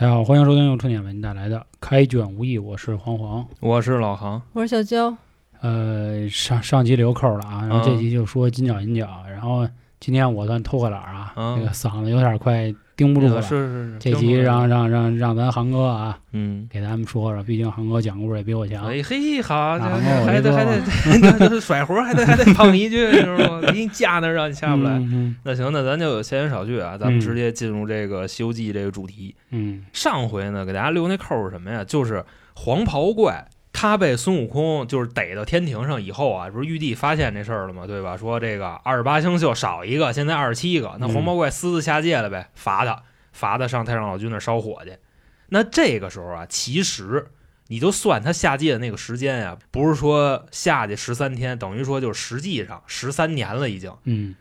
大家好，欢迎收听由春点为您带来的《开卷无益》，我是黄黄。我是老航，我是小娇，呃，上上集留扣了啊，然后这嗯集就说金角银角，然后今天我算偷个懒儿啊，嗯。这个嗓子有点快顶不住了。是是是，这集让让让让咱航哥啊嗯，给咱们说说，毕竟航哥讲故事也比我强。哎嘿，好，还得还得甩活还得还得碰一句，你知道吗？给你架那儿让你下不来。嗯 那行，那咱就闲言少叙啊，咱们嗯直接进入这个《西游记》这个主题。嗯上回呢，给大家留那扣是什么呀？就是黄袍怪。他被孙悟空就是逮到天庭上以后啊，不是玉帝发现这事儿了吗？对吧？说这个二十八星宿少一个，现在二十七个，那嗯黄毛怪私自下界了呗，罚他，罚他上太上老君那儿烧火去。那这个时候啊，其实你就算他下界的那个时间呀、不是说下去十三天，等于说就是实际上十三年了已经。嗯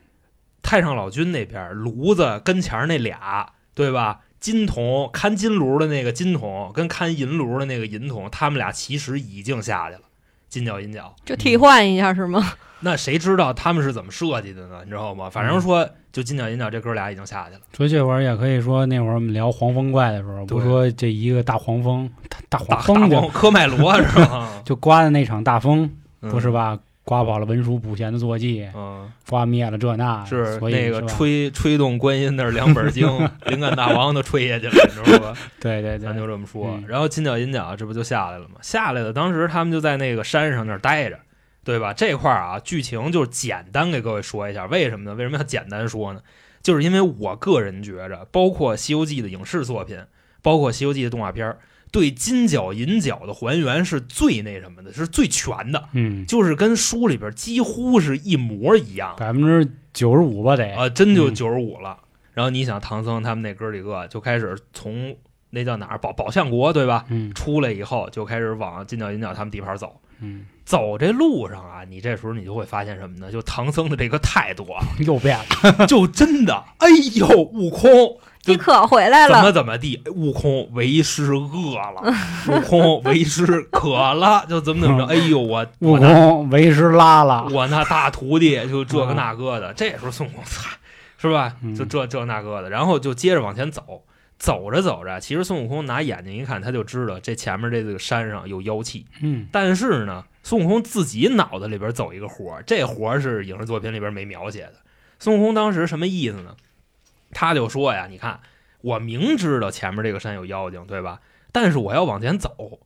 太上老君那边炉子跟前那俩，对吧？金童看金炉的那个金童，跟看银炉的那个银童，他们俩其实已经下去了，金角银角。就替换一下是吗？那谁知道他们是怎么设计的呢？你知道吗？反正说，就金角银角这哥俩已经下去了。所以这会儿也可以说，那会儿我们聊黄风怪的时候，不说这一个大黄蜂，大黄蜂科麦罗是吧？就刮的那场大风，嗯不是？吧？刮跑了文殊普贤的坐骑，嗯，刮灭了这那，是所以那个吹 吹动观音那是两本经，灵感大王都吹下去了，你知道吧？对对咱就，这么说嗯。然后金角银角这不就下来了吗？下来了，当时他们就在那个山上那儿待着，对吧？这块儿啊，剧情就是简单给各位说一下，为什么呢？为什么要简单说呢？就是因为我个人觉着，包括《西游记》的影视作品，包括《西游记》的动画片儿，对金角银角的还原是最那什么的，是最全的，嗯，就是跟书里边几乎是一模一样。百分之九十五吧得，啊，真就嗯九十五了。然后你想，唐僧他们那哥几个就开始从那叫哪儿宝宝象国对吧？嗯出来以后就开始往金角银角他们地盘走。嗯，走这路上啊，你这时候你就会发现什么呢？就唐僧的这个态度啊，又变了，就真的，哎呦，悟空就你可回来怎么，怎么地，悟空为师饿了，悟空为师渴了，就怎么怎么着，哎呦，我悟空为师拉了，我那大徒弟就这个那个的，这时候孙悟空操，是吧嗯？就这这那个的，然后就接着往前走，走着走着，其实孙悟空拿眼睛一看，他就知道这前面这个山上有妖气。嗯但是呢，孙悟空自己脑子里边走一个活儿，这活儿是影视作品里边没描写的。孙悟空当时什么意思呢？他就说呀，你看，我明知道前面这个山有妖精，对吧？但是我要往前走，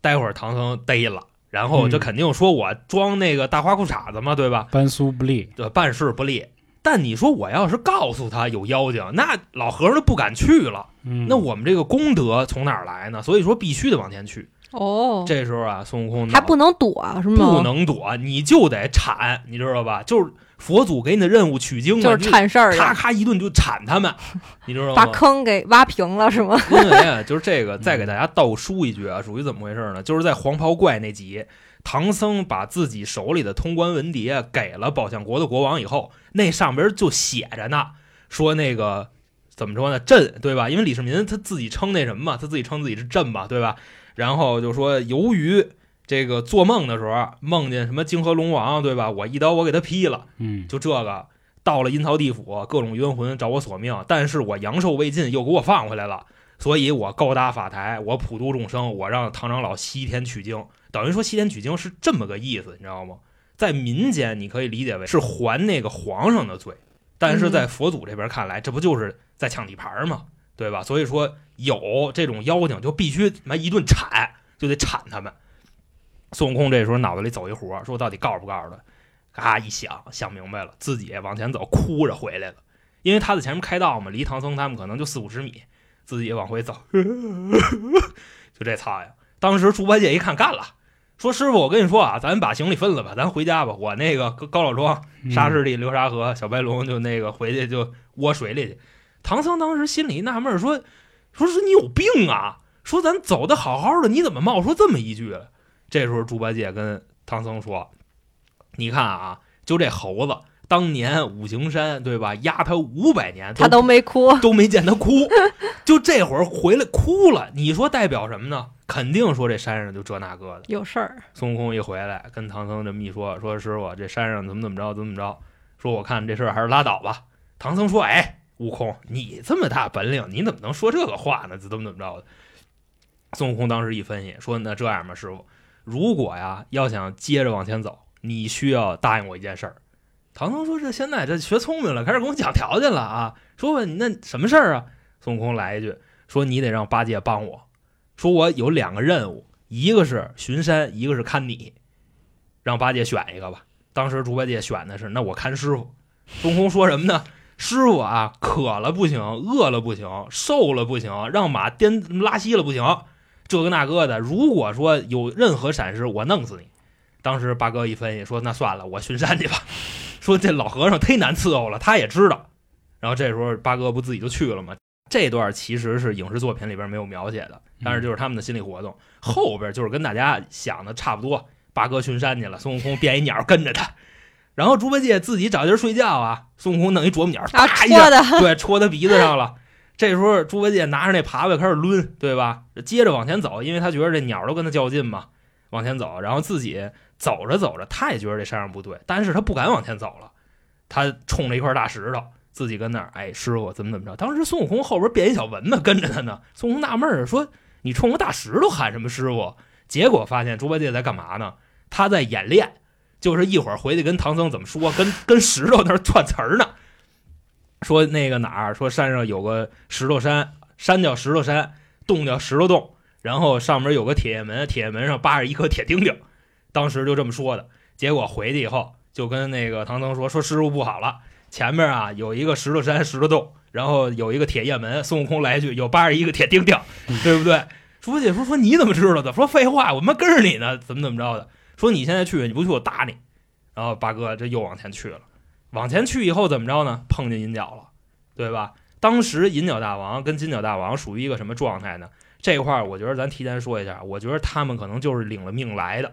待会儿唐僧逮了，然后这嗯肯定说我装那个大花裤衩子嘛，对吧？办事不利，这办事不利。但你说我要是告诉他有妖精，那老和尚就不敢去了。嗯，那我们这个功德从哪儿来呢？所以说必须得往前去。哦，这时候啊，孙悟空还不能躲是吗？不能躲，你就得铲，你知道吧？就是佛祖给你的任务取经嘛，就是铲事儿咔，咔一顿就铲他们，你知道吗把？坑给挖平了是吗？因为啊，就是这个，再给大家倒书一句啊，属于怎么回事呢？就是在黄袍怪那集，唐僧把自己手里的通关文牒给了宝象国的国王以后，那上边就写着呢，说那个怎么说呢？朕对吧？因为李世民他自己称那什么嘛，他自己称自己是朕嘛，对吧？然后就说由于这个做梦的时候梦见什么泾河龙王，对吧？我一刀我给他劈了。嗯就这个到了阴曹地府，各种冤魂找我索命，但是我阳寿未尽，又给我放回来了，所以我高搭法台，我普度众生，我让唐长老西天取经，等于说西天取经是这么个意思，你知道吗？在民间你可以理解为是还那个皇上的罪，但是在佛祖这边看来，这不就是在抢地盘吗？对吧？所以说有这种妖精就必须他妈一顿铲，就得铲他们。孙悟空这时候脑子里走一活，说我到底告诉不告诉他？嘎一想，想明白了，自己往前走，哭着回来了。因为他在前面开道嘛，离唐僧他们可能就四五十米，自己往回走，就这操呀！当时猪八戒一看，干了，说师傅，我跟你说啊，咱把行李分了吧，咱回家吧。我那个高高老庄、嗯沙师弟、流沙河、小白龙就那个回去就窝水里去。唐僧当时心里纳闷儿，说说是你有病啊！说咱走的好好的，你怎么冒出这么一句来？这时候猪八戒跟唐僧说：“你看啊，就这猴子，当年五行山对吧，压他五百年，他都没哭，都没见他哭，就这会儿回来哭了。你说代表什么呢？肯定说这山上就这那个的。有事儿，孙悟空一回来，跟唐僧这么一说，说师傅这山上怎么怎么着，怎么怎么着，说我看这事儿还是拉倒吧。唐僧说：“哎，悟空，你这么大本领，你怎么能说这个话呢？怎么怎么着的？孙悟空当时一分析说：“那这样吧，师傅，如果呀要想接着往前走，你需要答应我一件事儿。”唐僧说：“这现在这学聪明了，开始跟我讲条件了啊！说吧，那什么事儿啊？”孙悟空来一句说：“你得让八戒帮我，说我有两个任务，一个是巡山，一个是看你，让八戒选一个吧。”当时猪八戒选的是：“那我看师傅。”孙悟空说什么呢？师傅啊，渴了不行，饿了不行，瘦了不行，让马颠拉稀了不行，这个那个的。如果说有任何闪失，我弄死你。当时八哥一分析说：“那算了，我巡山去吧。”说这老和尚忒难伺候了，他也知道。然后这时候八哥不自己就去了吗？这段其实是影视作品里边没有描写的，但是就是他们的心理活动。后边就是跟大家想的差不多，八哥巡山去了，孙悟空变一鸟跟着他。然后猪八戒自己找地儿睡觉啊，孙悟空弄一啄木鸟，啊，啪一下，对，戳他鼻子上了。这时候猪八戒拿着那耙子开始抡，对吧？接着往前走，因为他觉得这鸟都跟他较劲嘛，往前走。然后自己走着走着，他也觉得这山上不对，但是他不敢往前走了，他冲着一块大石头，自己跟那儿，哎，师傅怎么怎么着？当时孙悟空后边变一小蚊子跟着他呢。孙悟空纳闷儿说：“你冲个大石头喊什么师傅？”结果发现猪八戒在干嘛呢？他在演练。就是一会儿回去跟唐僧怎么说，跟跟石头那儿串词儿呢。说那个哪儿，说山上有个石头山，山叫石头山，洞叫石头洞，然后上面有个铁门，铁门上扒着一颗铁钉钉。当时就这么说的。结果回去以后，就跟那个唐僧说：“说师傅不好了，前面啊有一个石头山、石头洞，然后有一个铁叶门。”孙悟空来一句：“有扒着一个铁钉钉，对不对？”猪八戒说：“说你怎么知道的？说废话，我们跟着你呢，怎么怎么着的？”说你现在去，你不去我打你。然后八哥这又往前去了，往前去以后怎么着呢？碰见银角了，对吧？当时银角大王跟金角大王属于一个什么状态呢？这块儿我觉得咱提前说一下，我觉得他们可能就是领了命来的，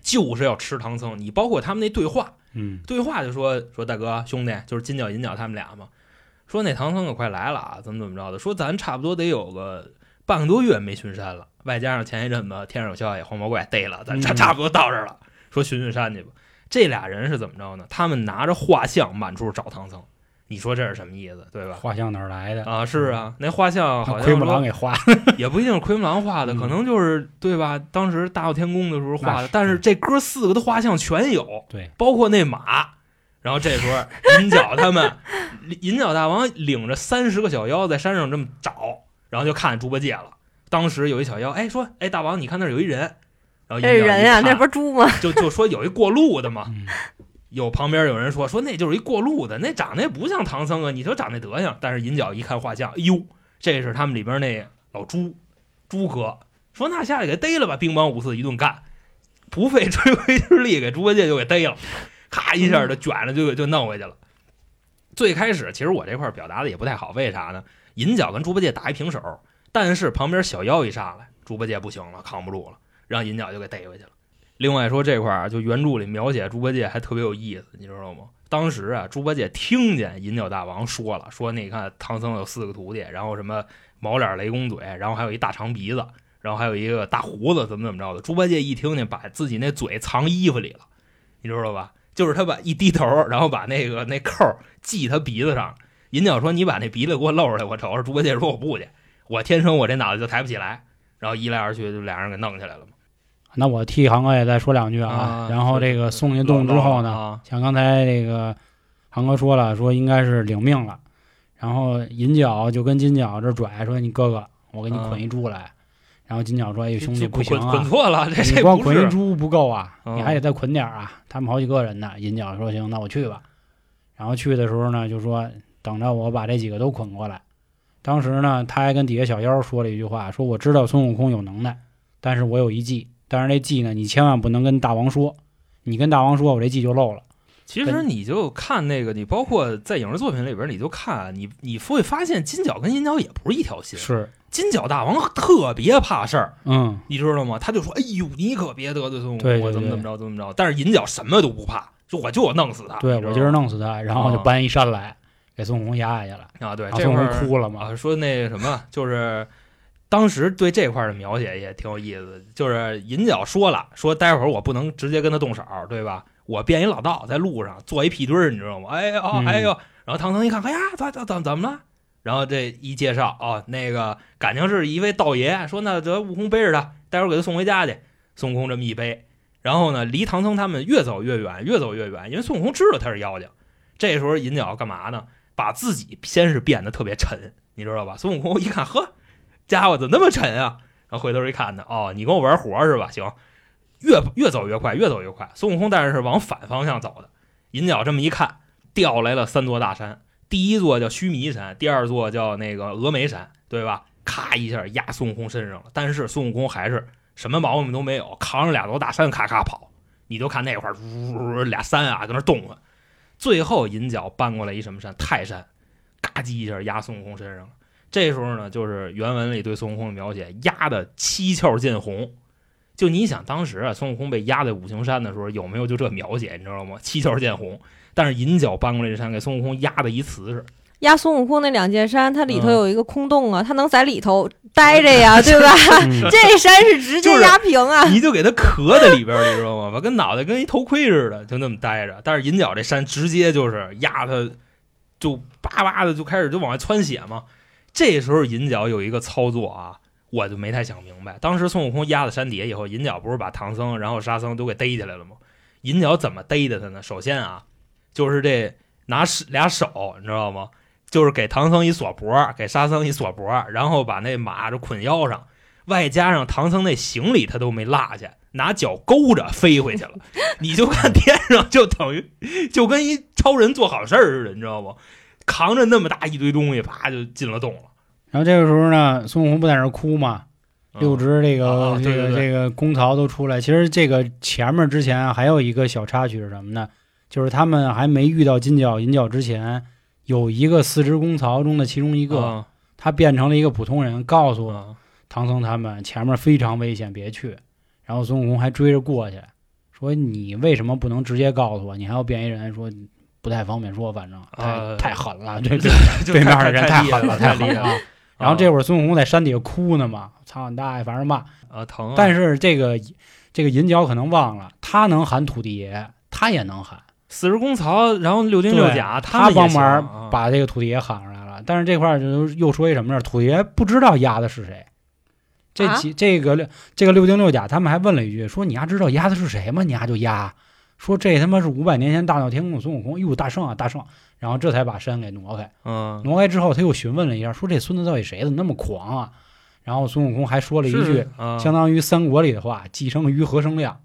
就是要吃唐僧。你包括他们那对话，嗯，对话就说说大哥兄弟，就是金角银角他们俩嘛，说那唐僧可快来了啊，怎么怎么着的？说咱差不多得有个半个多月没巡山了。外加上前一阵子天上有消息，黄毛怪逮了，咱差差不多到这儿了。说巡巡山去吧。这俩人是怎么着呢？他们拿着画像满处找唐僧。你说这是什么意思，对吧？画像哪儿来的？啊，是啊，那画像好像奎木狼给画，也不一定是奎木狼画的，嗯可能就是对吧？当时大闹天宫的时候画的。但是这哥四个的画像全有，对，包括那马。然后这时候银角他们，银角大王领着三十个小妖在山上这么找，然后就看见猪八戒了。当时有一小妖，哎，说，哎，大王，你看那儿有一人。然后这是人呀，那，不是猪吗？就就说有一过路的嘛。嗯有旁边有人说说那就是一过路的，那长得也不像唐僧啊，你说长那德行。但是银角一看画像，哎呦，这是他们里边那老猪，猪哥。说那下去给逮了吧，兵帮五四一顿干，不费吹灰之力给猪八戒就给逮了，咔一下就卷了就给就弄回去了。最开始其实我这块表达的也不太好，为啥呢？银角跟猪八戒打一平手，但是旁边小妖一上来，猪八戒不行了，扛不住了，让银角就给逮回去了。另外说这块儿，就原著里描写猪八戒还特别有意思，你知道吗？当时啊，猪八戒听见银角大王说了，说那你看唐僧有四个徒弟，然后什么毛脸雷公嘴，然后还有一大长鼻子，然后还有一个大胡子，怎么怎么着的。猪八戒一听见，把自己那嘴藏衣服里了，你知道吧？就是他把一低头，然后把那个那扣系他鼻子上。银角说：“你把那鼻子给我露出来，我瞅瞅。”猪八戒说：“我不去，我天生我这脑袋就抬不起来。”然后一来二去，就俩人给弄起来了嘛。那我替航哥也再说两句啊。啊然后这个送进洞之后呢，啊，像刚才这个航哥说了，说应该是领命了。然后银角就跟金角这拽说：“你哥哥，我给你捆一猪来。然后金角说：“哎，兄弟不行啊捆啊，错了，这这光捆一猪不够啊，嗯你还得再捆点儿啊。他们好几个人呢。”银角说：“行，那我去吧。”然后去的时候呢，就说等着我把这几个都捆过来。当时呢，他还跟底下小妖说了一句话，说我知道孙悟空有能耐，但是我有一计，但是这计呢，你千万不能跟大王说，你跟大王说，我这计就漏了。其实你就看那个，你包括在影视作品里边，你就看你，你会发现金角跟银角也不是一条心。是，金角大王特别怕事儿，嗯，你知道吗？他就说：“哎呦，你可别得罪孙悟空，我怎么怎么着，怎么着。”但是银角什么都不怕，说我就要弄死他。对我今儿弄死他，然后就搬一山来，给孙悟空压下去了。啊，对孙悟这块儿空哭了嘛，啊，说那个什么，就是当时对这块儿的描写也挺有意思的，就是银角说了，说待会儿我不能直接跟他动手，对吧？我变一老道，在路上做一屁墩儿，你知道吗？哎呦，嗯哎呦，然后唐僧一看，哎呀，怎怎怎怎么了？然后这一介绍哦，那个感情是一位道爷，说那得悟空背着他，待会儿给他送回家去。孙悟空这么一背，然后呢，离唐僧他们越走越远，越走越远，因为孙悟空知道他是妖精。这时候银角干嘛呢？把自己先是变得特别沉，你知道吧？孙悟空一看，呵，家伙怎么那么沉啊？然后回头一看呢，哦，你跟我玩活是吧？行，越越走越快，越走越快。孙悟空但是是往反方向走的。银角这么一看，调来了三座大山，第一座叫须弥山，第二座叫那个峨眉山，对吧？咔一下压孙悟空身上了。但是孙悟空还是什么毛病都没有，扛着俩座大山咔咔跑。你就看那块儿，呜呜俩山啊，搁那动啊。最后银角搬过来一什么山？泰山，嘎叽一下压孙悟空身上了。这时候呢，就是原文里对孙悟空的描写，压的七窍见红。就你想，当时啊，孙悟空被压在五行山的时候，有没有就这描写？你知道吗？七窍见红。但是银角搬过来这山，给孙悟空压的一瓷实。压孙悟空那两件山，它里头有一个空洞啊，它能在里头待着呀，对吧？这山是直接压平啊，你就给它壳在里边，你知道吗？把跟脑袋跟一头盔似的，就那么待着。但是银角这山直接就是压它，就叭叭的就开始就往外窜血嘛。这时候银角有一个操作啊，我就没太想明白。当时孙悟空压在山底下以后，银角不是把唐僧然后沙僧都给逮起来了吗？银角怎么逮的他呢？首先啊，就是这拿俩手，你知道吗？就是给唐僧一锁脖，给沙僧一锁脖，然后把那马就捆腰上，外加上唐僧那行李他都没落下，拿脚勾着飞回去了。你就看天上就等于就跟一超人做好事儿似的，你知道不？扛着那么大一堆东西，啪就进了洞了。然后这个时候呢，孙悟空不在那儿哭吗？六只这个、哦这个这个公曹都出来。其实这个前面之前啊还有一个小插曲是什么呢？就是他们还没遇到金角银角之前，有一个四只公曹中的其中一个，啊他变成了一个普通人，告诉啊唐僧他们前面非常危险，别去。然后孙悟空还追着过去，说你为什么不能直接告诉我？你还要变一人？说不太方便说，反正太、啊太狠了，这这 对面的人太太狠了，太厉害了狠了啊！然后这会儿孙悟空在山底下哭呢嘛，操你大爷，反正骂。啊疼啊！但是这个这个银角可能忘了，他能喊土地爷，他也能喊，四十公曹，然后六丁六甲，他帮忙啊把这个土地爷喊上来了。但是这块儿就又说一什么事儿？土地爷不知道压的是谁。这啊几、这个六这个六丁六甲，他们还问了一句，说你丫知道压的是谁吗？你丫就压，说这他妈是五百年前大闹天宫的孙悟空，哟大圣啊大圣，然后这才把山给挪开。嗯，挪开之后，他又询问了一下，说这孙子到底谁？怎么那么狂啊？然后孙悟空还说了一句是啊相当于三国里的话：“既生瑜，何生亮？”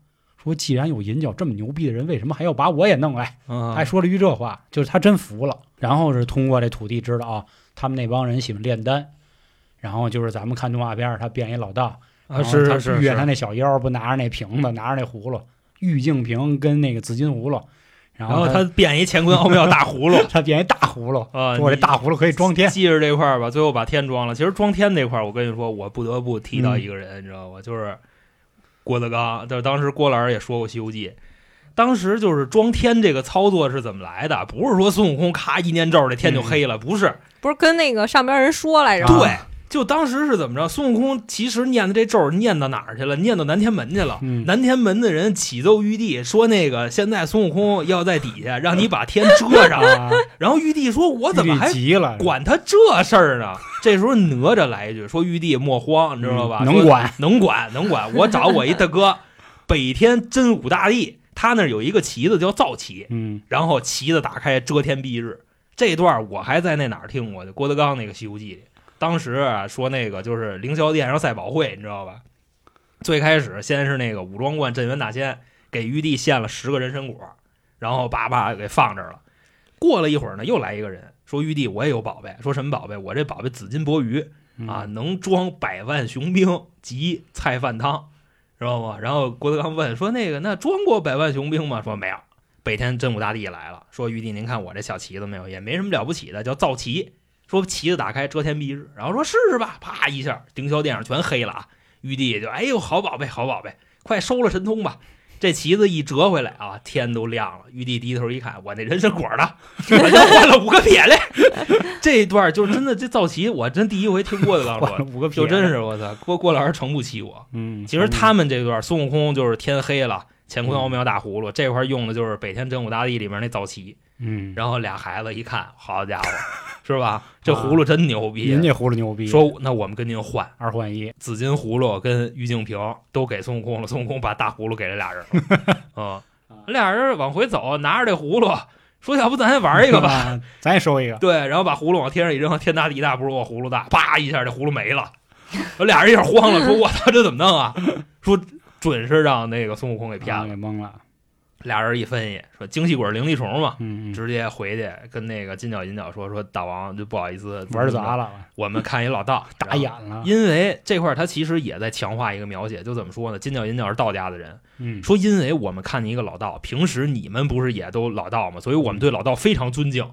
说既然有银角这么牛逼的人，为什么还要把我也弄来？啊还说了一句这话，就是他真服了。然后是通过这土地知道啊，他们那帮人喜欢炼丹。然后就是咱们看动画片儿，他变一老道，啊是是是他那小妖，不拿着那瓶子，拿着那葫芦，玉净瓶跟那个紫金葫芦，然然后他他变一乾坤奥妙大葫芦 他变一大葫芦，啊，说我这大葫芦可以装天。记着这块儿吧，最后把天装了。其实装天这块儿，我跟你说，我不得不提到嗯一个人，你知道吧？就是郭德纲。就是当时郭老师也说过《西游记》，当时就是装天这个操作是怎么来的？不是说孙悟空咔一念咒，这天就黑了，不是。不是跟那个上边人说来着吗？对，就当时是怎么着？孙悟空其实念的这咒念到哪儿去了？念到南天门去了。嗯南天门的人启奏玉帝说：“那个现在孙悟空要在底下，让你把天遮上。啊，”然后玉帝说：“我怎么还急了？管他这事儿呢？这时候哪吒来一句说：“玉帝莫慌，你知道吧？嗯能管，能管，能管。我找我一大哥，北天真武大帝，他那儿有一个旗子叫造旗，嗯然后旗子打开遮天蔽日。这段我还在那哪儿听过的，郭德纲那个《西游记》里，当时啊说那个就是凌霄殿上赛宝会，你知道吧？最开始先是那个武装观镇元大仙给玉帝献了十个人参果，然后叭叭给放这儿了。过了一会儿呢，又来一个人说：“玉帝，我也有宝贝。说什么宝贝？我这宝贝紫金钵盂嗯啊，能装百万雄兵及菜饭汤，知道吗？”然后郭德纲问说：“那个，那装过百万雄兵吗？”说没有。北天真武大帝也来了，说：“玉帝，您看我这小旗子没有？也没什么了不起的，叫造旗。说旗子打开遮天蔽日，然后说试试吧，啪一下，凌霄殿上全黑了啊！玉帝也就哎呦，好宝贝，好宝贝，快收了神通吧。这旗子一折回来啊，天都亮了。玉帝低头一看，我那人参果呢？我就换了五个撇嘞。这一段就真的这造旗，我真第一回听郭德纲说，五个就真是我操，郭郭老师诚不欺我。嗯，其实他们这段孙悟空就是天黑了，乾坤奥妙大葫芦，这块用的就是北天真武大帝里面那早期。嗯，然后俩孩子一看，好家伙，是吧？这葫芦真牛逼！人家葫芦牛逼，说那我们跟您换二换一，紫金葫芦跟玉净瓶都给孙悟空了，孙悟空把大葫芦给了俩人了。嗯，俩人往回走，拿着这葫芦，说要不咱也玩一个吧？咱也收一个。对，然后把葫芦往天上一扔，天大地大不如我葫芦大，啪一下这葫芦没了。俩人一下慌了，说我操，这怎么弄啊？说准是让那个孙悟空给骗了，给蒙了。俩人一分析，说精细鬼灵力虫嘛，嗯，直接回去跟那个金角银角说说大王就不好意思玩砸了，我们看一老道 打眼了。因为这块他其实也在强化一个描写，就怎么说呢？金角银角是道家的人，嗯，说因为我们看见一个老道，平时你们不是也都老道嘛？所以我们对老道非常尊敬。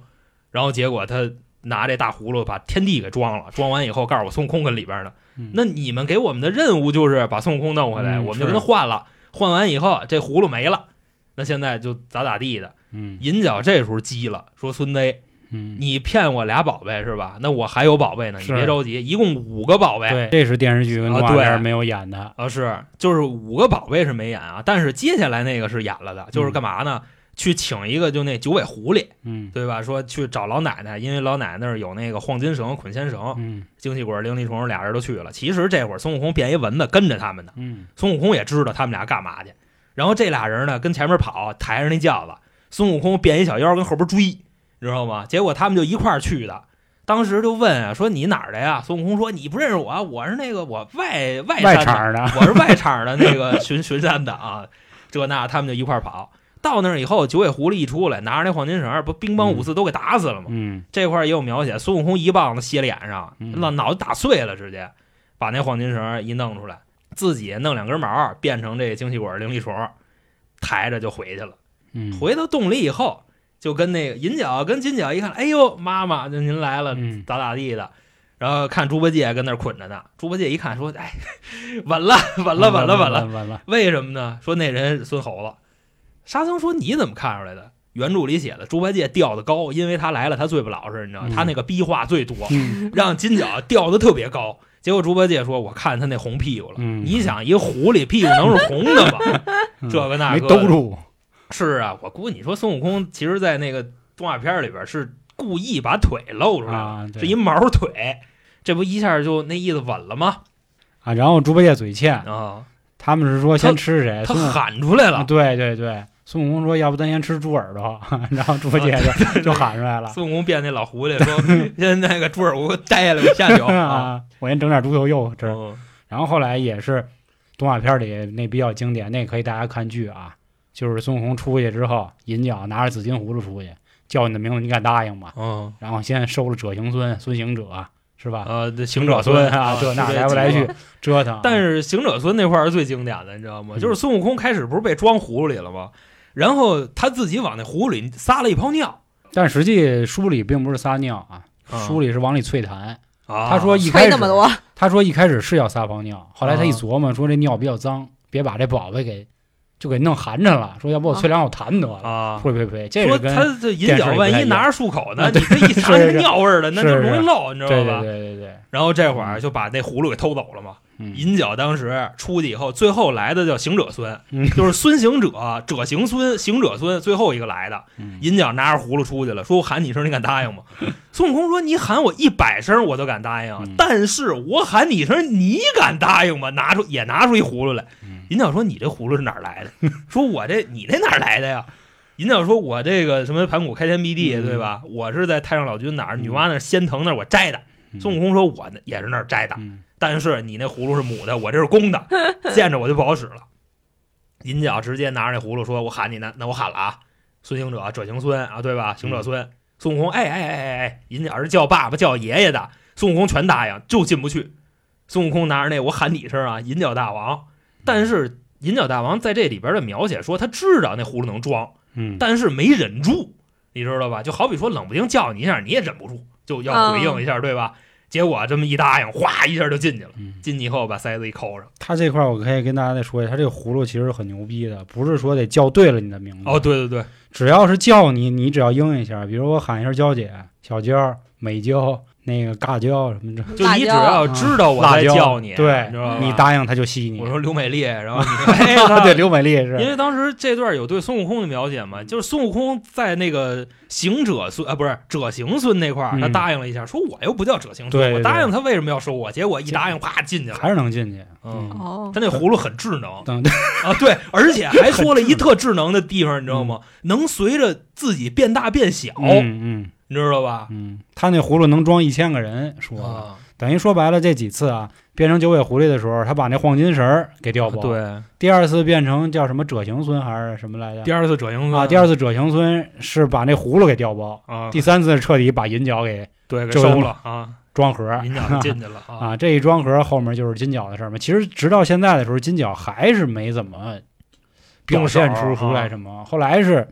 然后结果他拿这大葫芦把天地给装了，装完以后告诉我孙悟空跟里边呢，那你们给我们的任务就是把孙悟空弄回来，我们就跟他换了，换完以后这葫芦没了。那现在就咋咋地的，嗯，银角这时候急了，说孙子，嗯，你骗我俩宝贝是吧？那我还有宝贝呢，你别着急，一共五个宝贝。对，这是电视剧跟动画片没有演的啊，是，就是五个宝贝是没演啊，但是接下来那个是演了的，就是干嘛呢？去请一个就那九尾狐狸，嗯，对吧？说去找老奶奶，因为老奶奶那儿有那个晃金绳、捆仙绳，嗯，精气鬼、灵力虫俩人都去了。其实这会儿孙悟空变一蚊子跟着他们呢，嗯，孙悟空也知道他们俩干嘛去。然后这俩人呢，跟前面跑，抬着那轿子，孙悟空变一小妖跟后边追，你知道吗？结果他们就一块儿去的。当时就问啊，说你哪儿的呀？孙悟空说你不认识我，我是那个我外外外场的，我是外场的那个巡巡山的啊。这那他们就一块儿跑到那儿以后，九尾狐狸一出来，拿着那黄金绳，不乒乓五四都给打死了吗？嗯，这块也有描写，孙悟空一棒子歇脸上，那脑袋打碎了，直接把那黄金绳一弄出来。自己弄两根毛变成这精气鬼灵力虫，抬着就回去了。嗯，回到洞里以后，就跟那个银角跟金角一看，哎呦，妈妈，就您来了，咋咋地的。然后看猪八戒跟那儿捆着呢。猪八戒一看说，哎，稳了，稳了，稳了，稳了，稳了。为什么呢？说那人孙猴子。沙僧说你怎么看出来的？原著里写的，猪八戒吊的高，因为他来了，他最不老实，你知道，他那个逼话最多，让金角吊的特别高。结果猪八戒说：“我看他那红屁股了。你想，一个狐狸屁股能是红的吗？这个那个没兜住。是啊，我估计你说孙悟空，其实，在那个动画片里边是故意把腿露出来了，是一毛腿。这不一下就那意思稳了吗？啊，然后猪八戒嘴欠啊，他们是说先吃谁？他喊出来了。对对对。”孙悟空说：“要不咱先吃猪耳朵。”然后猪八戒就就喊出来了。孙悟空变那老狐狸说：“先那个猪耳朵摘下来下酒 啊，我先整点猪头肉吃。”然后后来也是动画片里那比较经典，那可以大家看剧啊。就是孙悟空出去之后，银角拿着紫金葫芦出去，叫你的名字，你敢答应吗？嗯。然后先收了者行孙，孙行者是吧？呃，行者孙啊，这那来回来去 折腾。但是行者孙那块是最经典的，你知道吗？就是孙悟空开始不是被装葫芦里了吗？然后他自己往那葫芦里撒了一泡尿，但实际书里并不是撒尿啊，书里是往里啐痰。他说一开始，那么多，他说一开始是要撒泡尿，后来他一琢磨，说这尿比较脏，别把这宝贝给就给弄寒碜了，说要不我啐两口痰得了。啊，呸呸呸，这说他这银角万一拿着漱口呢，你这一尝 是尿味儿的，那就容易漏，你知道吧？对对对对。然后这会儿就把那葫芦给偷走了嘛。银角当时出去以后，最后来的叫行者孙，就是孙行者，者行孙，行者孙，最后一个来的。银角拿着葫芦出去了，说我喊你一声，你敢答应吗？孙悟空说你喊我一百声，我都敢答应，但是我喊你一声，你敢答应吗？拿出也拿出一葫芦来。银角说你这葫芦是哪儿来的？说我这你这哪儿来的呀？银角说我这个什么盘古开天辟地，对吧？我是在太上老君哪儿女娲那儿仙藤那儿我摘的。孙悟空说我也是那儿摘的。但是你那葫芦是母的，我这是公的，见着我就不好使了。银角直接拿着那葫芦说：“我喊你呢，那我喊了啊，孙行者，者行孙啊，对吧？行者孙。”孙悟空，哎哎哎哎哎，银角是叫爸爸叫爷爷的，孙悟空全答应，就进不去。孙悟空拿着那我喊你一声啊，银角大王。但是银角大王在这里边的描写说，他知道那葫芦能装，嗯，但是没忍住，你知道吧？就好比说冷不丁叫你一下，你也忍不住，就要回应一下，对吧？结果这么一答应，哗一下就进去了。进去以后把塞子一扣上。他这块我可以跟大家再说一下，他这个葫芦其实很牛逼的，不是说得叫对了你的名字。哦，对对对，只要是叫你，你只要应一下，比如我喊一下娇姐、小娇、美娇、那个尬叫什么的，就你只要知道我在叫你，对你知道吧？你答应他就吸你。我说刘美丽，然后你哎对，刘美丽是，因为当时这段有对孙悟空的描写嘛，就是孙悟空在那个行者孙啊，不是者行孙那块儿，嗯。他答应了一下，说我又不叫者行孙，我答应他为什么要收我？结果一答应，啪进去了。还是能进去。嗯。哦，他那葫芦很智能。等啊，对，而且还说了一特智能的地方，你知道吗？能随着自己变大变小，嗯嗯你知道吧？嗯，他那葫芦能装一千个人，说等于说白了，这几次啊，变成九尾狐狸的时候，他把那黄金绳儿给调包。，对，第二次变成叫什么者行孙还是什么来着？第二次者行孙啊，第二次者行孙是把那葫芦给调包，啊，第三次彻底把银角给对给收了啊，装盒。银角进去了 啊。啊，这一装盒后面就是金角的事儿嘛。其实直到现在的时候，金角还是没怎么表现出出来什么。后来是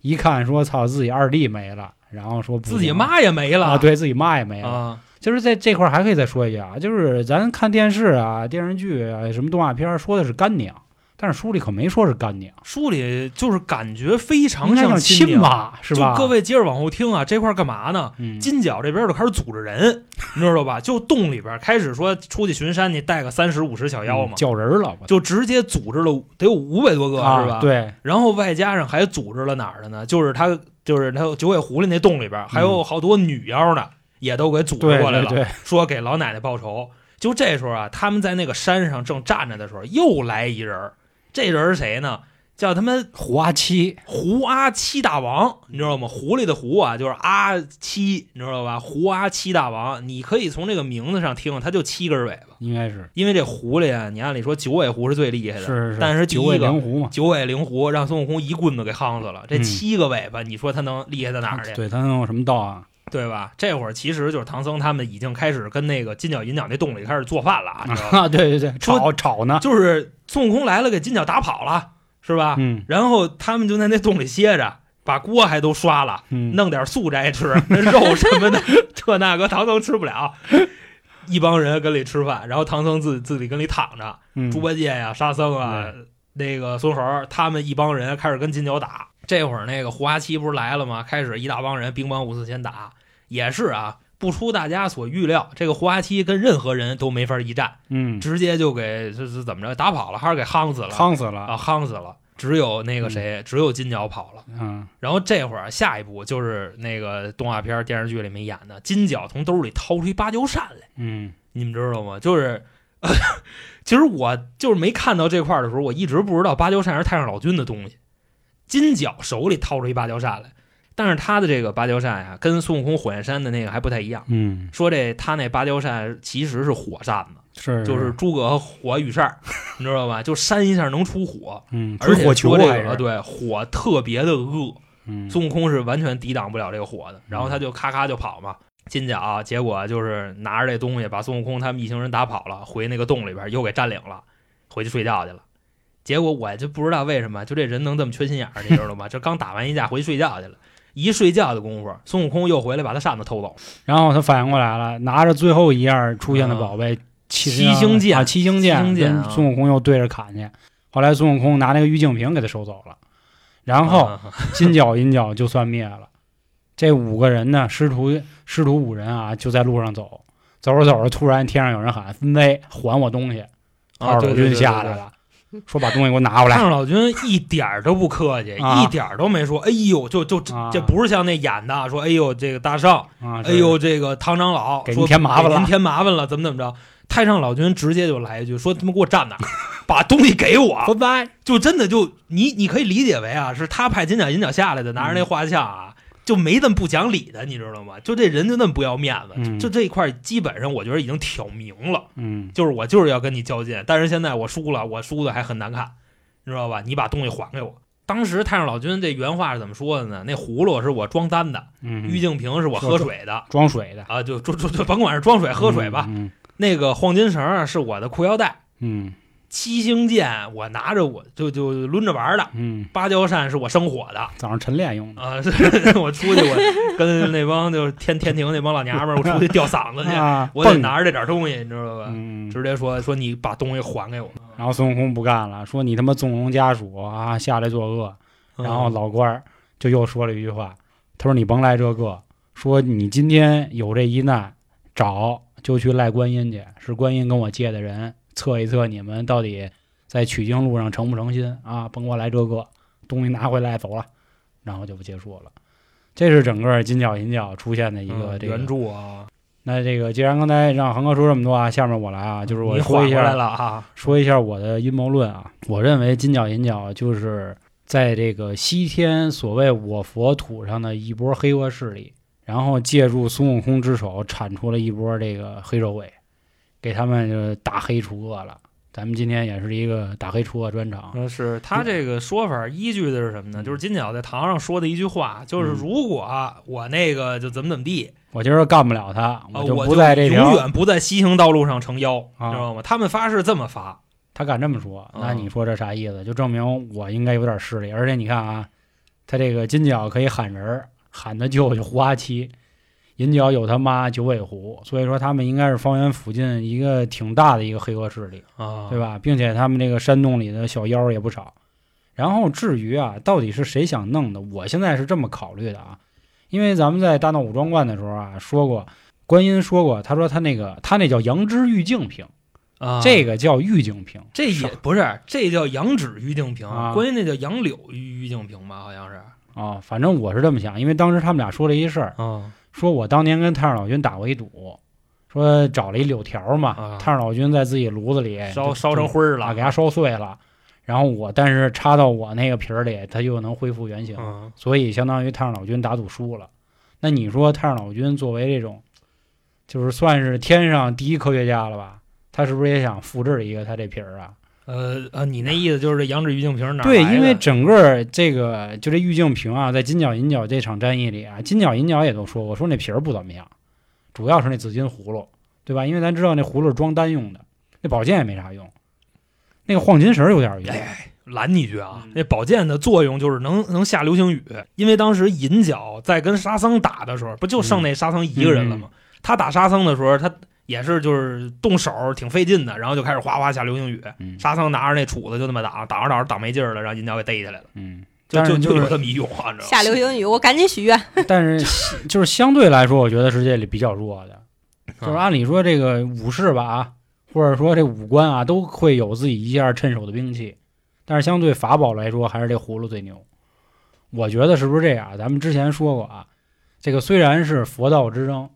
一看说操自己二弟没了，然后说自己妈也没了，啊，对自己妈也没了。啊，就是在这块儿还可以再说一下啊，就是咱看电视啊、电视剧啊、什么动画片儿说的是干娘，但是书里可没说是干娘，书里就是感觉非常像亲。亲妈是吧？就各位接着往后听啊，这块儿干嘛呢？嗯，金角这边就开始组织人，你知道吧？就洞里边开始说出去巡山，你带个三十五十小妖嘛，叫人了，就直接组织了得有五百多个、啊是吧？。对，然后外加上还组织了哪儿的呢？就是他就是他九尾狐狸那洞里边还有好多女妖呢，也都给组织过来了，对对，说给老奶奶报仇。就这时候啊，他们在那个山上正站着的时候，又来一人儿。这人是谁呢？叫他们胡阿七，胡阿七大王，你知道吗？狐狸的狐啊，就是阿七，你知道吧？胡阿七大王，你可以从这个名字上听，他就七根尾巴。应该是因为这狐狸啊，你按理说九尾狐是最厉害的，是是是，但是九尾灵狐嘛，九尾灵狐让孙悟空一棍子给夯死了。这嗯七个尾巴，你说它能厉害到哪儿去？对它能有什么道啊？对吧？这会儿其实就是唐僧他们已经开始跟那个金角银角那洞里开始做饭了啊，对对对，说吵吵呢，就是孙悟空来了，给金角打跑了，是吧？嗯然后他们就在那洞里歇着，把锅还都刷了。嗯，弄点素斋吃，那 肉什么的，这那个唐僧吃不了。一帮人跟里吃饭，然后唐僧自自己跟里躺着，嗯猪八戒呀、沙僧啊，那个孙猴，他们一帮人开始跟金角打。这会儿那个胡阿七不是来了吗？开始一大帮人兵帮五四先打，也是啊，不出大家所预料，这个胡阿七跟任何人都没法一战，嗯，直接就给这是怎么着打跑了，还是给夯死了？夯死了，啊，夯死了。只有那个谁，只有金角跑了。嗯然后这会儿下一步就是那个动画片、电视剧里面演的，金角从兜里掏出一芭蕉扇来，嗯你们知道吗？就是，其实我就是没看到这块儿的时候，我一直不知道芭蕉扇是太上老君的东西。金角手里掏出一芭蕉扇来，但是他的这个芭蕉扇呀、跟孙悟空火焰山的那个还不太一样。嗯，说这他那芭蕉扇其实是火扇子，是就是诸葛火羽扇，你知道吧？就扇一下能出火，嗯，而且火球说这个对火特别的恶。嗯孙悟空是完全抵挡不了这个火的，然后他就咔咔就跑嘛。金角结果就是拿着这东西把孙悟空他们一行人打跑了，回那个洞里边又给占领了，回去睡觉去了。结果我就不知道为什么，就这人能这么缺心眼儿，你知道吗？这刚打完一架回去睡觉去了，一睡觉的功夫，孙悟空又回来把他扇子偷走。然后他反应过来了，拿着最后一样出现的宝贝七七星剑啊，七星剑，孙悟空又对着砍去。后来孙悟空拿那个玉净瓶给他收走了，然后啊金角银角就算灭了。这五个人呢，师徒师徒五人啊，就在路上走，走着走着，突然天上有人喊：“分飞，还我东西！”啊，二老君下来了，说把东西给我拿过来。太上老君一点儿都不客气，啊一点儿都没说，哎呦，就就这啊这不是像那演的，说哎呦这个大圣，啊，哎呦，这个唐长老给您添麻烦了给您添麻烦了，怎么怎么着？太上老君直接就来一句说：“他妈给我站那儿，把东西给我 拜拜，！”就真的就你你可以理解为啊，是他派金角银角下来的，拿着那画像啊，就没那么不讲理的，你知道吗？就这人就那么不要面子，嗯就这一块基本上我觉得已经挑明了，嗯就是我就是要跟你较劲，但是现在我输了，我输的还很难看，你知道吧？你把东西还给我。当时太上老君这原话是怎么说的呢？那葫芦是我装丹的，嗯，玉净瓶是我喝水的。装水的，啊，就就就就甭管是装水喝水吧。嗯那个黄金绳是我的裤腰带，嗯七星剑我拿着我就就抡着玩儿的，嗯，芭蕉扇是我生火的。早上晨练用的。啊，是我出去我跟那帮就是天天庭那帮老娘们儿，我 出去吊嗓子去，啊，我得拿着这点东西，你知道吧？嗯，直接说说你把东西还给我，然后孙悟空不干了，说你他妈纵容家属啊，下来作恶。然后嗯老官儿就又说了一句话，他说你甭来这个，说你今天有这一难，找就去赖观音去，是观音跟我借的人，测一测你们到底在取经路上诚不诚心啊？甭给我来这个，东西拿回来走了，然后就不结束了。这是整个金角银角出现的一个这个原著啊，那这个既然刚才让恒哥说这么多啊，下面我来啊，就是我你说一下了啊，说一下我的阴谋论啊。我认为金角银角就是在这个西天所谓我佛土上的一波黑恶势力，然后借助孙悟空之手铲除了一波这个黑手鬼，给他们就打黑除恶了。咱们今天也是一个打黑除恶专场，嗯，是他这个说法依据的是什么呢？嗯就是金角在堂上说的一句话，就是嗯如果我那个就怎么怎么地，我今儿干不了他，我，就我不在这条永。远不在西行道路上成妖，啊知道吗？他们发誓这么发，他敢这么说，那嗯你说这啥意思？就证明我应该有点势力。而且你看啊，他这个金角可以喊人儿，喊他舅舅胡阿七，银角有他妈九尾狐，所以说他们应该是方圆附近一个挺大的一个黑恶势力，啊，对？吧？并且他们这个山洞里的小妖也不少。然后至于啊，到底是谁想弄的？我现在是这么考虑的啊，因为咱们在大闹武装观的时候啊说过，观音说过，他说他那个他那叫羊脂玉净瓶，啊，这个叫玉净瓶。这也不是，这叫羊脂玉净瓶，啊关键那叫杨柳玉玉净瓶吧？好像是啊，反正我是这么想，因为当时他们俩说了一事儿，啊说我当年跟太上老君打过一赌，说找了一柳条嘛，啊太上老君在自己炉子里烧烧成灰了，给它烧碎了，然后我但是插到我那个瓶儿里，它就能恢复原形，嗯所以相当于太上老君打赌输了。那你说太上老君作为这种，就是算是天上第一科学家了吧？他是不是也想复制一个他这瓶儿啊？呃呃，你那意思就是这羊脂玉净瓶哪儿对，因为整个这个就这玉净瓶啊，在金角银角这场战役里啊，金角银角也都说过，说那皮儿不怎么样，主要是那紫金葫芦，对吧？因为咱知道那葫芦是装丹用的，那宝剑也没啥用，那个晃金绳有点用。哎拦你一句啊嗯，那宝剑的作用就是能能下流星雨，因为当时银角在跟沙僧打的时候，不就剩那沙僧一个人了吗？他打沙僧的时候，他也是就是动手挺费劲的，然后就开始哗哗下流星雨。嗯沙僧拿着那杵子就那么打，打着打着挡没劲儿了，让银角给逮起来了，嗯，就但是就是就有这么一用啊，你知道吗？下流星雨，我赶紧许愿。但是就 是相对来说，我觉得是这里比较弱的，就是啊按理说这个武士吧啊，或者说这武官啊，都会有自己一件趁手的兵器，但是相对法宝来说，还是这葫芦最牛。我觉得是不是这样？咱们之前说过啊，这个虽然是佛道之争，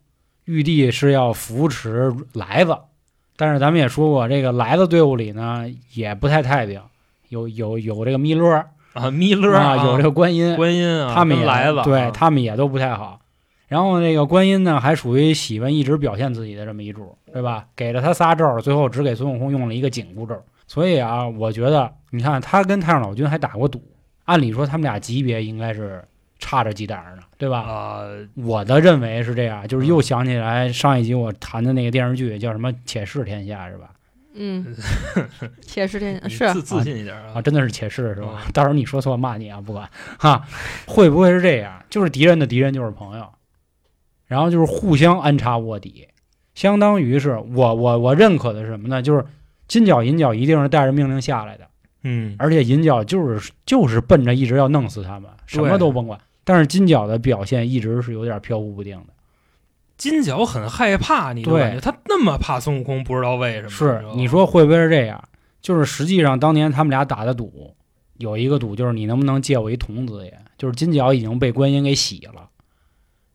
玉帝是要扶持来子，但是咱们也说过，这个来子队伍里呢也不太太平，有有有这个弥勒啊，弥勒啊，有这个观音，观音啊，他们也来了，对啊他们也都不太好。然后那个观音呢，还属于喜欢一直表现自己的这么一主，对吧？给了他仨咒儿，最后只给孙悟空用了一个紧箍咒。所以啊，我觉得你看他跟太上老君还打过赌，按理说他们俩级别应该是差着几档儿呢，对吧？啊，我的认为是这样，就是又想起来上一集我谈的那个电视剧叫什么《且试天下》是吧？嗯，且试天下是自自信一点啊，啊，真的是且试是吧？嗯到时候你说错骂你啊，不管 哈，会不会是这样？就是敌人的敌人就是朋友，然后就是互相安插卧底，相当于是我我我认可的是什么呢？就是金角银角一定是带着命令下来的，嗯，而且银角就是就是奔着一直要弄死他们，什么都甭管。但是金角的表现一直是有点飘忽不定的，金角很害怕，你对他那么怕孙悟空，不知道为什么。是你说会不会是这样？就是实际上当年他们俩打的赌，有一个赌就是你能不能借我一童子爷，就是金角已经被观音给洗了，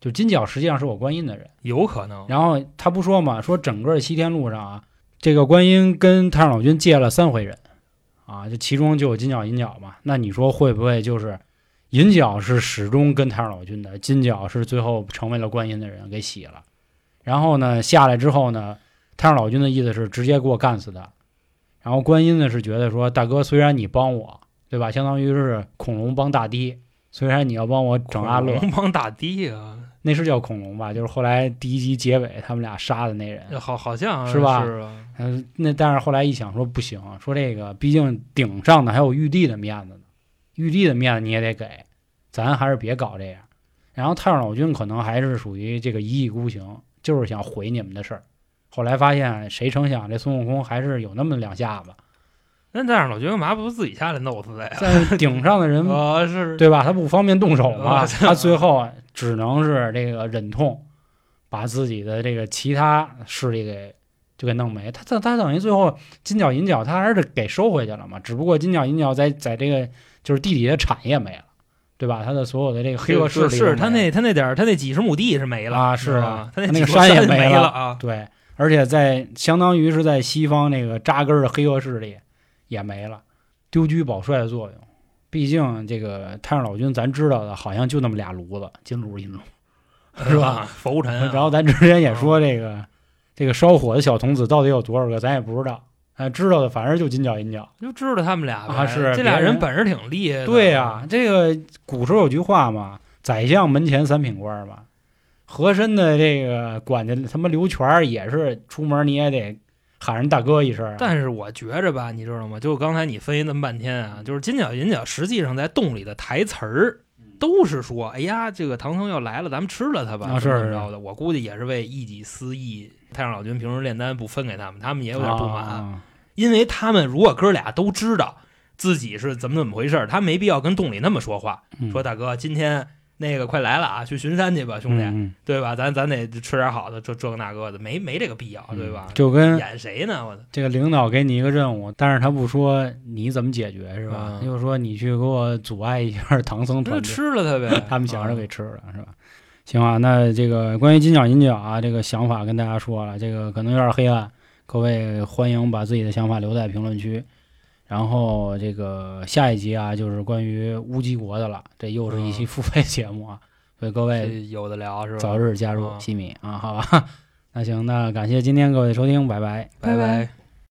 就金角实际上是我观音的人。有可能？然后他不说嘛，说整个西天路上啊，这个观音跟太上老君借了三回人，啊，这其中就有金角银角嘛。那你说会不会就是银角是始终跟太上老君的，金角是最后成为了观音的人给洗了？然后呢下来之后呢，太上老君的意思是直接给我干死他，然后观音呢是觉得说大哥虽然你帮我，对吧？相当于是恐龙帮大堤，虽然你要帮我整阿乐，恐龙帮大堤啊，那是叫恐龙吧？就是后来第一集结尾他们俩杀的那人。好好像是吧嗯，那但是后来一想说不行，说这个毕竟顶上的还有玉帝的面子呢，玉帝的面子你也得给，咱还是别搞这样。然后太上老君可能还是属于这个一意孤行，就是想毁你们的事儿。后来发现，谁成想这孙悟空还是有那么两下子，那太上老觉得干嘛不自己下来弄死他呀？在顶上的人 啊，是对吧？他不方便动手嘛，啊他最后只能是这个忍痛，把自己的这个其他势力给就给弄没。他他他等于最后金角银角他还是给收回去了嘛，只不过金角银角在在这个就是地底下产业没了，对吧？他的所有的这个黑恶势力是他那他那点儿他那几十亩地是没了啊是啊他那那个山也没没了啊。对，而且在相当于是在西方那个扎根儿的黑恶势力也没了，丢车保帅的作用。毕竟这个太上老君，咱知道的好像就那么俩炉子，金炉银炉，是吧？浮尘啊，然后咱之前也说这个、这个烧火的小童子到底有多少个，咱也不知道。哎，知道的反正就金角银角。就知道他们俩呗啊是这俩人人本事挺厉害的。对呀、这个古时候有句话嘛，“宰相门前三品官”嘛。和珅的这个管家他妈刘全儿也是出门你也得喊人大哥一声啊。但是我觉着吧，你知道吗？就刚才你分析那么半天啊，就是金角银角，实际上在洞里的台词儿都是说：“哎呀，这个唐僧要来了，咱们吃了他吧。啊是是怎么着的？我估计也是为一己私欲。太上老君平时炼丹不分给他们，他们也有点不满，啊因为他们如果哥俩都知道自己是怎么怎么回事，他没必要跟洞里那么说话，嗯说大哥今天。那个快来了啊，去巡山去吧，兄弟，嗯对吧？咱咱得吃点好的，这这个那个的，没没这个必要，嗯对吧？就跟演谁呢？我操！这个领导给你一个任务，但是他不说你怎么解决，是吧？就说你去给我阻碍一下唐僧团队。吃了他呗 他们想着啊给吃了，是吧？行啊，那这个关于金角银角啊，这个想法跟大家说了，这个可能有点黑暗，各位欢迎把自己的想法留在评论区。然后这个下一集啊，就是关于乌鸡国的了，这又是一期嗯付费节目啊，所以各位有的聊是吧？早日加入啊西米啊，好吧？那行，那感谢今天各位的收听，拜拜。拜拜拜